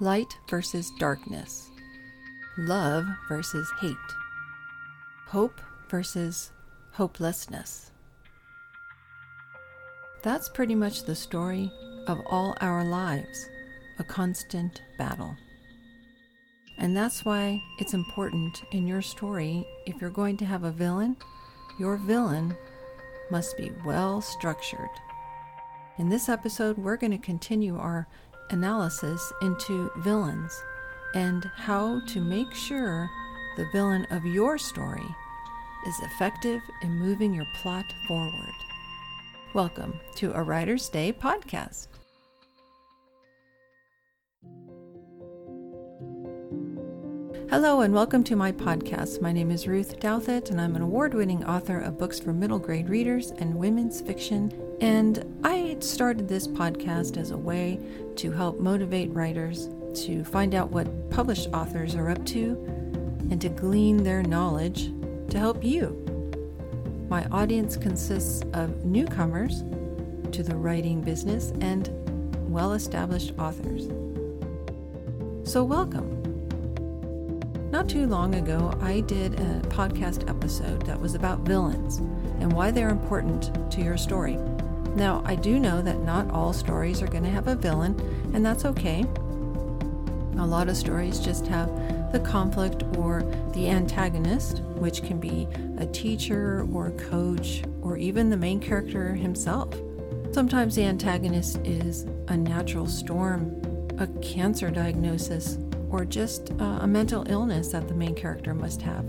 Light versus darkness. Love versus hate. Hope versus hopelessness. That's pretty much the story of all our lives, a constant battle. And that's why it's important in your story, if you're going to have a villain, your villain must be well structured. In this episode, we're going to continue our analysis into villains and how to make sure the villain of your story is effective in moving your plot forward. Welcome to a Writer's Day podcast. Hello, and welcome to my podcast. My name is Ruth Douthit, and I'm an award winning author of books for middle grade readers and women's fiction. And I started this podcast as a way to help motivate writers to find out what published authors are up to and to glean their knowledge to help you. My audience consists of newcomers to the writing business and well established authors. So, welcome. Not too long ago, I did a podcast episode that was about villains and why they're important to your story. Now, I do know that not all stories are going to have a villain, and that's okay. A lot of stories just have the conflict or the antagonist, which can be a teacher or a coach or even the main character himself. Sometimes the antagonist is a natural storm, a cancer diagnosis, or just uh, a mental illness that the main character must have.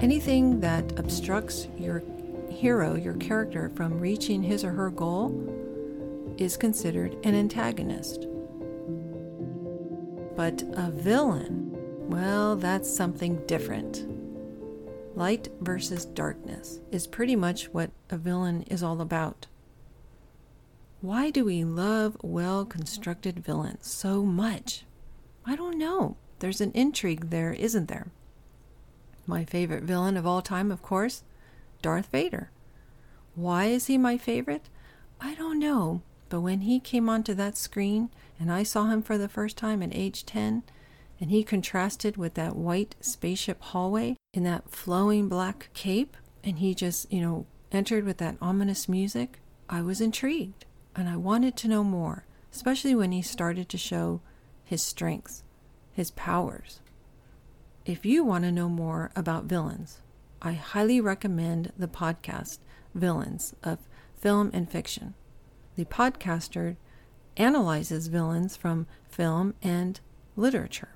Anything that obstructs your hero, your character, from reaching his or her goal is considered an antagonist. But a villain, well, that's something different. Light versus darkness is pretty much what a villain is all about. Why do we love well constructed villains so much? I don't know. There's an intrigue there, isn't there? My favorite villain of all time, of course, Darth Vader. Why is he my favorite? I don't know, but when he came onto that screen and I saw him for the first time at age 10, and he contrasted with that white spaceship hallway in that flowing black cape, and he just, you know, entered with that ominous music, I was intrigued and I wanted to know more, especially when he started to show his strengths, his powers. If you want to know more about villains, I highly recommend the podcast Villains of Film and Fiction. The podcaster analyzes villains from film and literature,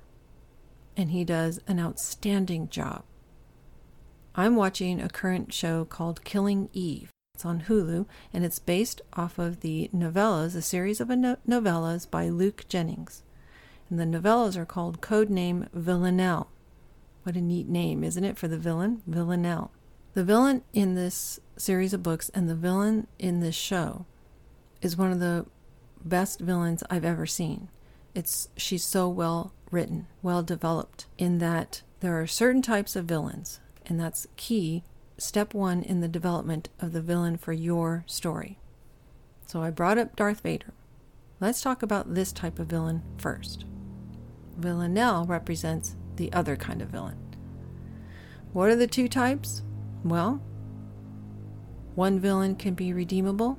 and he does an outstanding job. I'm watching a current show called Killing Eve. It's on Hulu, and it's based off of the novellas, a series of novellas by Luke Jennings and the novellas are called Codename Villanelle. What a neat name, isn't it, for the villain? Villanelle. The villain in this series of books and the villain in this show is one of the best villains I've ever seen. It's she's so well written, well developed in that there are certain types of villains, and that's key step 1 in the development of the villain for your story. So I brought up Darth Vader. Let's talk about this type of villain first. Villanelle represents the other kind of villain. What are the two types? Well, one villain can be redeemable,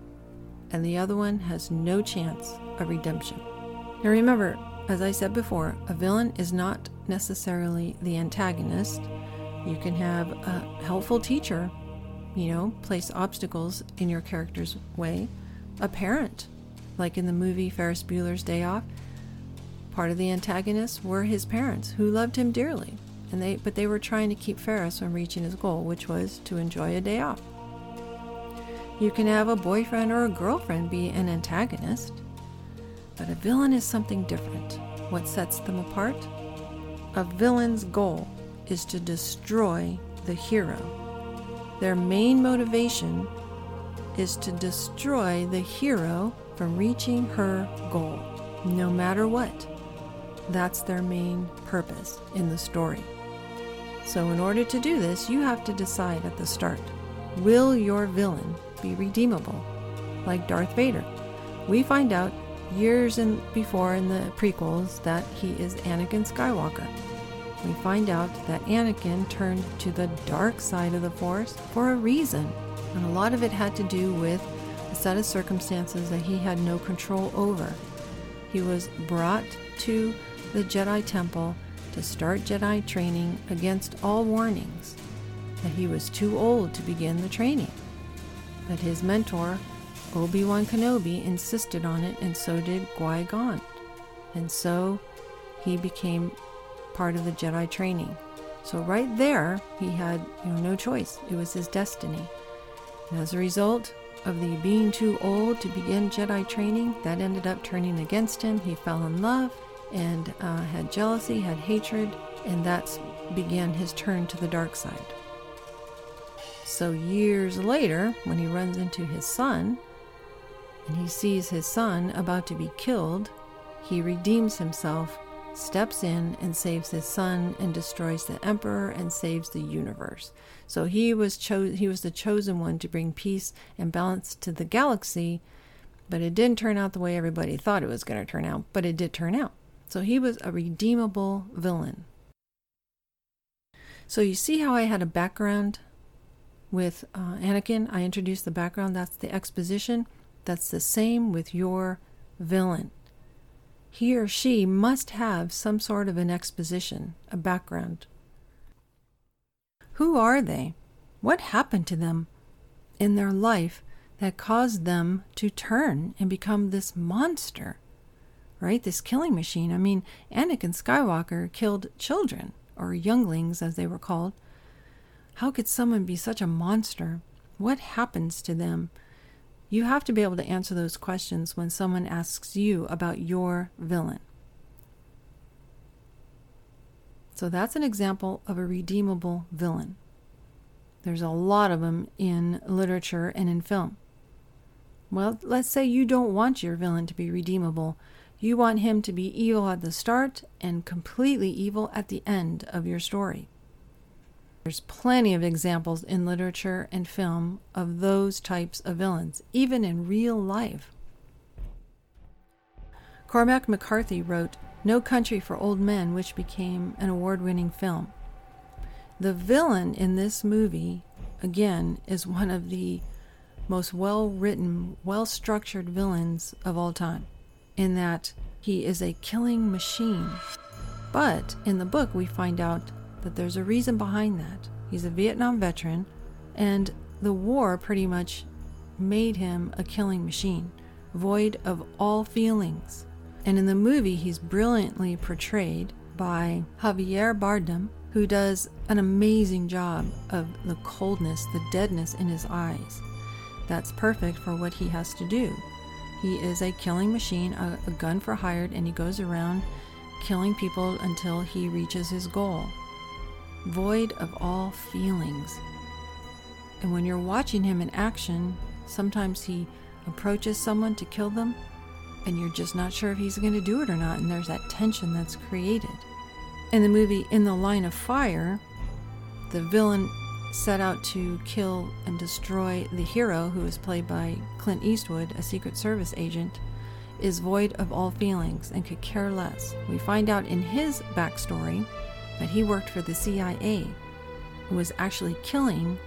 and the other one has no chance of redemption. Now remember, as I said before, a villain is not necessarily the antagonist. You can have a helpful teacher, you know, place obstacles in your character's way. A parent, like in the movie Ferris Bueller's Day Off, Part of the antagonists were his parents, who loved him dearly, and they but they were trying to keep Ferris from reaching his goal, which was to enjoy a day off. You can have a boyfriend or a girlfriend be an antagonist, but a villain is something different. What sets them apart? A villain's goal is to destroy the hero. Their main motivation is to destroy the hero from reaching her goal, no matter what. That's their main purpose in the story. So, in order to do this, you have to decide at the start will your villain be redeemable? Like Darth Vader. We find out years in, before in the prequels that he is Anakin Skywalker. We find out that Anakin turned to the dark side of the Force for a reason, and a lot of it had to do with a set of circumstances that he had no control over. He was brought to the Jedi Temple to start Jedi training against all warnings that he was too old to begin the training. But his mentor, Obi Wan Kenobi, insisted on it, and so did Qui Gon. And so he became part of the Jedi training. So right there, he had you know, no choice. It was his destiny. And as a result of the being too old to begin Jedi training, that ended up turning against him. He fell in love and uh, had jealousy, had hatred, and that began his turn to the dark side. So, years later, when he runs into his son and he sees his son about to be killed, he redeems himself, steps in, and saves his son and destroys the emperor and saves the universe. So he was cho- he was the chosen one to bring peace and balance to the galaxy, but it didn't turn out the way everybody thought it was going to turn out, but it did turn out. So he was a redeemable villain. So you see how I had a background with uh, Anakin, I introduced the background, that's the exposition. That's the same with your villain. He or she must have some sort of an exposition, a background. Who are they? What happened to them in their life that caused them to turn and become this monster? Right? This killing machine. I mean, Anakin Skywalker killed children, or younglings as they were called how could someone be such a monster? What happens to them? You have to be able to answer those questions when someone asks you about your villain. So that's an example of a redeemable villain. There's a lot of them in literature and in film. Well, let's say you don't want your villain to be redeemable. You want him to be evil at the start and completely evil at the end of your story. There's plenty of examples in literature and film of those types of villains, even in real life. Cormac McCarthy wrote No Country for Old Men, which became an award winning film. The villain in this movie, again, is one of the most well written, well structured villains of all time, in that he is a killing machine. But in the book, we find out that there's a reason behind that. He's a Vietnam veteran, and the war pretty much made him a killing machine, void of all feelings. And in the movie, he's brilliantly portrayed by Javier Bardem, who does an amazing job of the coldness, the deadness in his eyes. That's perfect for what he has to do. He is a killing machine, a, a gun for hired, and he goes around killing people until he reaches his goal void of all feelings. And when you're watching him in action, sometimes he approaches someone to kill them, and you're just not sure if he's going to do it or not, and there's that tension that's created. In the movie In the Line of Fire, the villain set out to kill and destroy the hero, who is played by Clint Eastwood, a Secret Service agent, is void of all feelings and could care less. We find out in his backstory that he worked for the CIA and was actually killing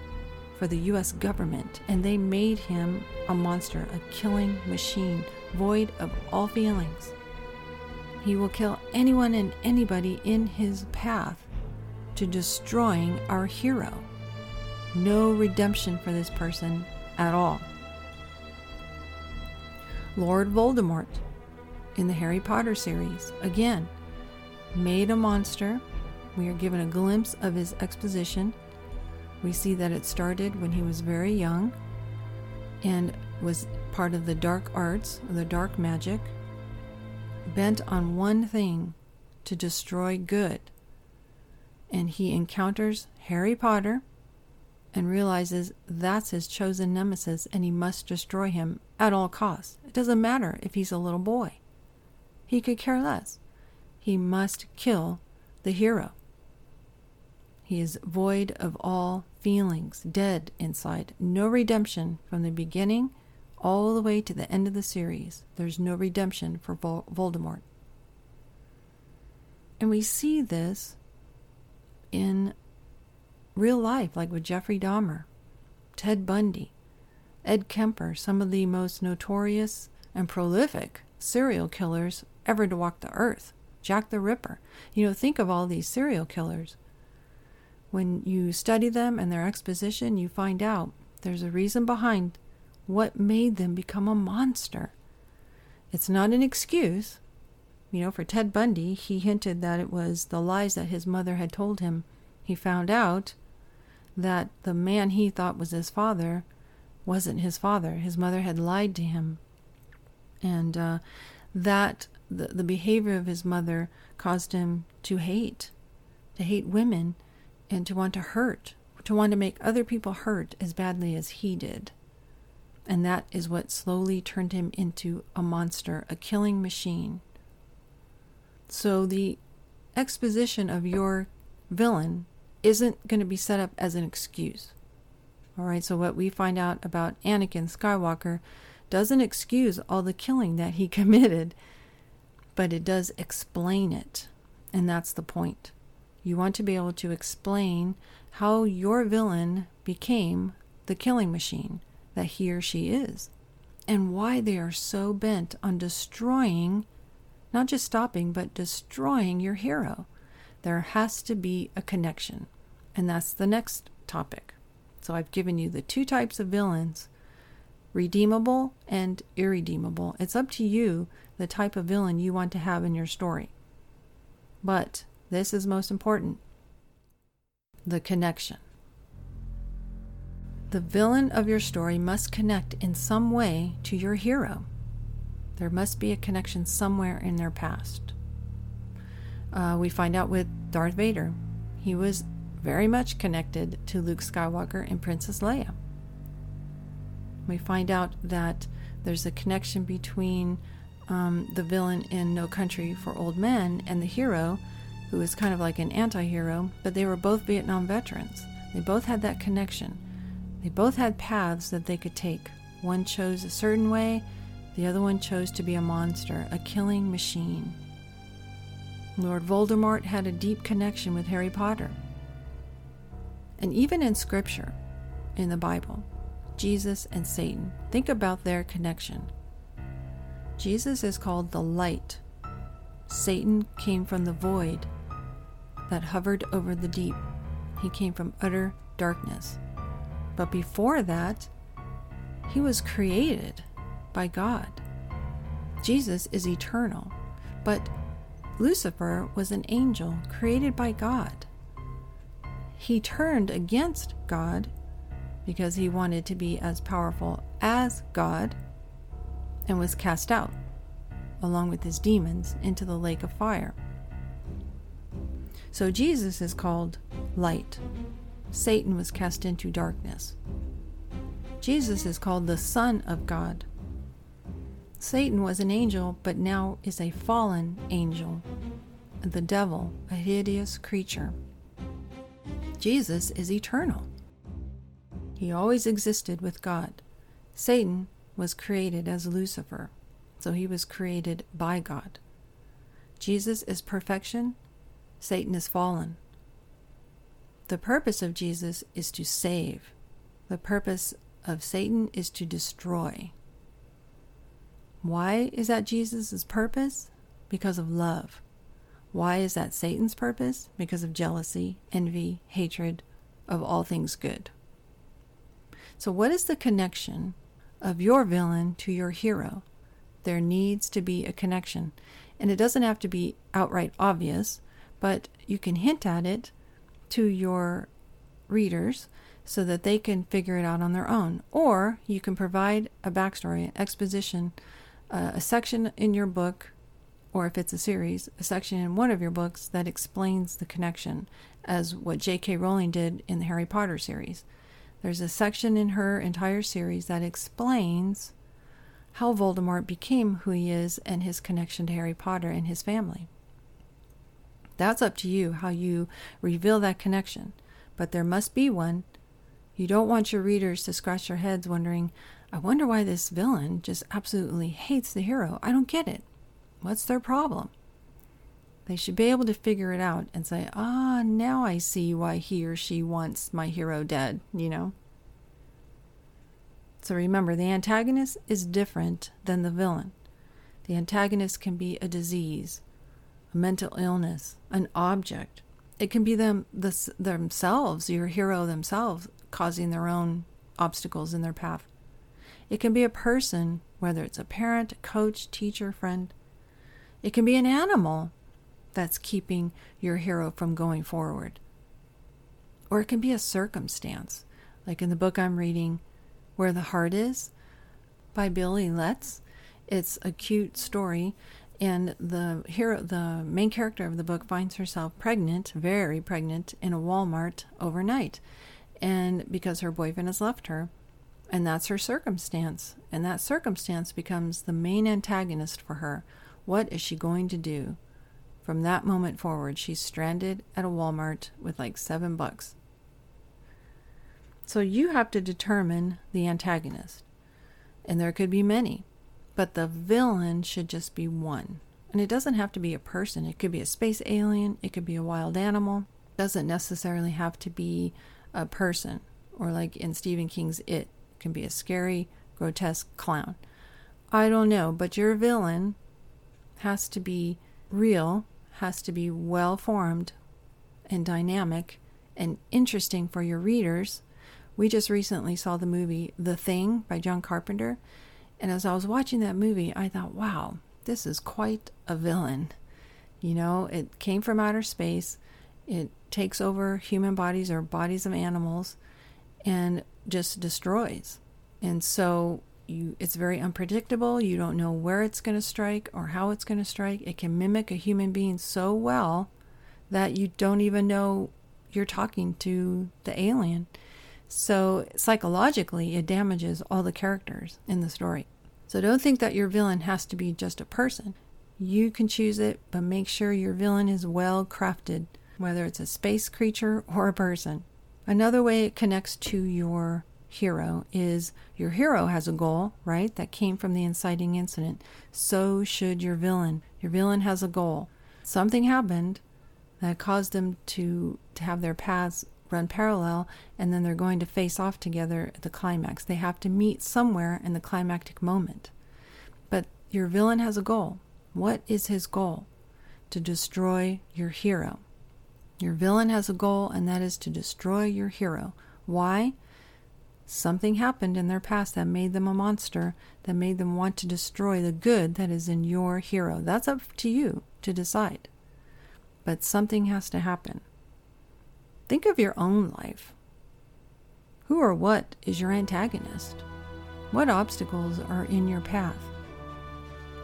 for the US government, and they made him a monster, a killing machine, void of all feelings. He will kill anyone and anybody in his path to destroying our hero. No redemption for this person at all. Lord Voldemort in the Harry Potter series, again, made a monster we are given a glimpse of his exposition. We see that it started when he was very young and was part of the dark arts, the dark magic, bent on one thing to destroy good. And he encounters Harry Potter and realizes that's his chosen nemesis and he must destroy him at all costs. It doesn't matter if he's a little boy, he could care less. He must kill the hero. He is void of all feelings, dead inside, no redemption from the beginning all the way to the end of the series. There's no redemption for Vol- Voldemort. And we see this in real life, like with Jeffrey Dahmer, Ted Bundy, Ed Kemper, some of the most notorious and prolific serial killers ever to walk the earth. Jack the Ripper. You know, think of all these serial killers. When you study them and their exposition, you find out there's a reason behind what made them become a monster. It's not an excuse. You know, for Ted Bundy, he hinted that it was the lies that his mother had told him. He found out that the man he thought was his father wasn't his father. His mother had lied to him. And uh, that, the, the behavior of his mother caused him to hate, to hate women, and to want to hurt, to want to make other people hurt as badly as he did. And that is what slowly turned him into a monster, a killing machine. So the exposition of your villain isn't going to be set up as an excuse. All right, so what we find out about Anakin Skywalker doesn't excuse all the killing that he committed, but it does explain it. And that's the point. You want to be able to explain how your villain became the killing machine that he or she is, and why they are so bent on destroying, not just stopping, but destroying your hero. There has to be a connection. And that's the next topic. So I've given you the two types of villains redeemable and irredeemable. It's up to you the type of villain you want to have in your story. But this is most important the connection. The villain of your story must connect in some way to your hero. There must be a connection somewhere in their past. Uh, we find out with Darth Vader. He was very much connected to Luke Skywalker and Princess Leia. We find out that there's a connection between um, the villain in No Country for Old Men and the hero, who is kind of like an anti hero, but they were both Vietnam veterans. They both had that connection. They both had paths that they could take. One chose a certain way, the other one chose to be a monster, a killing machine. Lord Voldemort had a deep connection with Harry Potter. And even in Scripture, in the Bible, Jesus and Satan, think about their connection. Jesus is called the light. Satan came from the void that hovered over the deep. He came from utter darkness. But before that, he was created by God. Jesus is eternal, but Lucifer was an angel created by God he turned against God because he wanted to be as powerful as God and was cast out, along with his demons, into the lake of fire. So Jesus is called light. Satan was cast into darkness. Jesus is called the Son of God. Satan was an angel, but now is a fallen angel, the devil, a hideous creature. Jesus is eternal. He always existed with God. Satan was created as Lucifer, so he was created by God. Jesus is perfection, Satan is fallen. The purpose of Jesus is to save, the purpose of Satan is to destroy. Why is that Jesus' purpose? Because of love. Why is that Satan's purpose? Because of jealousy, envy, hatred of all things good. So, what is the connection of your villain to your hero? There needs to be a connection. And it doesn't have to be outright obvious, but you can hint at it to your readers so that they can figure it out on their own. Or you can provide a backstory, exposition, uh, a section in your book or if it's a series, a section in one of your books that explains the connection, as what J.K. Rowling did in the Harry Potter series. There's a section in her entire series that explains how Voldemort became who he is and his connection to Harry Potter and his family. That's up to you how you reveal that connection, but there must be one. You don't want your readers to scratch their heads wondering, I wonder why this villain just absolutely hates the hero. I don't get it. What's their problem? They should be able to figure it out and say, ah, now I see why he or she wants my hero dead, you know? So remember, the antagonist is different than the villain. The antagonist can be a disease, a mental illness, an object. It can be them the, themselves, your hero themselves, causing their own obstacles in their path. It can be a person, whether it's a parent, coach, teacher, friend. It can be an animal that's keeping your hero from going forward. Or it can be a circumstance, like in the book I'm reading, Where the Heart Is by Billie Letts. It's a cute story and the hero the main character of the book finds herself pregnant very pregnant in a walmart overnight and because her boyfriend has left her and that's her circumstance and that circumstance becomes the main antagonist for her. What is she going to do? From that moment forward she's stranded at a walmart with like seven bucks. So you have to determine the antagonist and there could be many but the villain should just be one. And it doesn't have to be a person, it could be a space alien, it could be a wild animal. It doesn't necessarily have to be a person. Or like in Stephen King's It, can be a scary, grotesque clown. I don't know, but your villain has to be real, has to be well formed and dynamic and interesting for your readers. We just recently saw the movie The Thing by John Carpenter, and as I was watching that movie, I thought, wow, this is quite a villain. You know, it came from outer space, it takes over human bodies or bodies of animals and just destroys. And so you it's very unpredictable. You don't know where it's going to strike or how it's going to strike. It can mimic a human being so well that you don't even know you're talking to the alien. So psychologically, it damages all the characters in the story. So don't think that your villain has to be just a person. You can choose it, but make sure your villain is well crafted, whether it's a space creature or a person. Another way it connects to your hero is your hero has a goal, right? That came from the inciting incident. So should your villain. Your villain has a goal. Something happened that caused them to, to have their paths run parallel, and then they're going to face off together at the climax. They have to meet somewhere in the climactic moment. But your villain has a goal. What is his goal? To destroy your hero. Your villain has a goal, and that is to destroy your hero. Why? Something happened in their past that made them a monster, that made them want to destroy the good that is in your hero. That's up to you to decide. But something has to happen. Think of your own life. Who or what is your antagonist? What obstacles are in your path?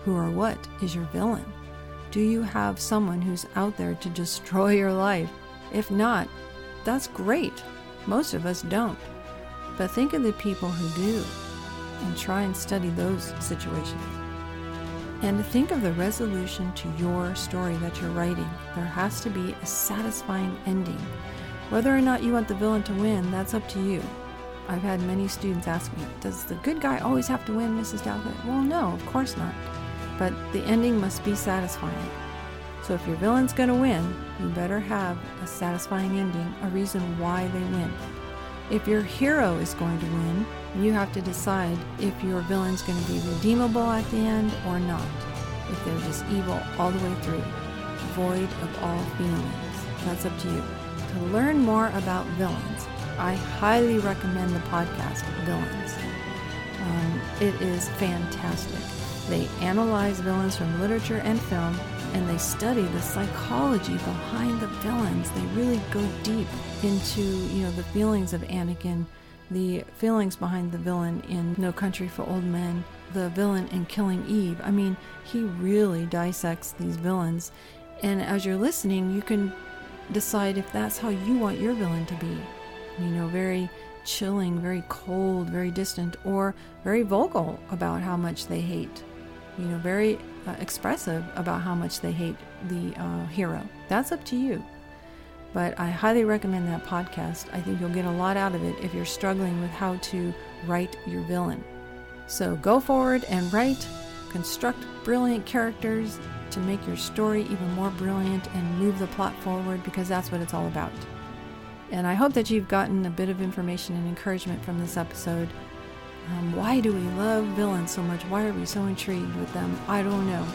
Who or what is your villain? Do you have someone who's out there to destroy your life? If not, that's great. Most of us don't. But think of the people who do and try and study those situations. And think of the resolution to your story that you're writing. There has to be a satisfying ending whether or not you want the villain to win, that's up to you. I've had many students ask me, Does the good guy always have to win, Mrs. Dalcott? Well, no, of course not. But the ending must be satisfying. So if your villain's going to win, you better have a satisfying ending, a reason why they win. If your hero is going to win, you have to decide if your villain's going to be redeemable at the end or not. If they're just evil all the way through, void of all feelings. That's up to you to learn more about villains, I highly recommend the podcast Villains. Um, it is fantastic. They analyze villains from literature and film, and they study the psychology behind the villains. They really go deep into, you know, the feelings of Anakin, the feelings behind the villain in No Country for Old Men, the villain in Killing Eve. I mean, he really dissects these villains. And as you're listening, you can decide if that's how you want your villain to be. You know, very chilling, very cold, very distant, or very vocal about how much they hate. You know, very uh, expressive about how much they hate the uh, hero. That's up to you. But I highly recommend that podcast. I think you'll get a lot out of it if you're struggling with how to write your villain. So go forward and write, construct brilliant characters to make your story even more brilliant and move the plot forward because that's what it's all about. And I hope that you've gotten a bit of information and encouragement from this episode. Um, why do we love villains so much? Why are we so intrigued with them? I don't know.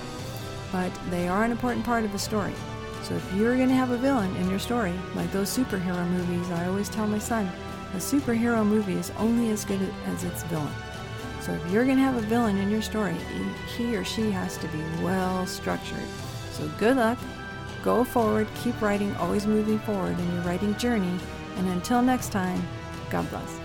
But they are an important part of the story. So if you're going to have a villain in your story, like those superhero movies, I always tell my son, a superhero movie is only as good as its villain. So if you're going to have a villain in your story, he or she has to be well structured. So good luck. Go forward, keep writing, always moving forward in your writing journey. And until next time, God bless.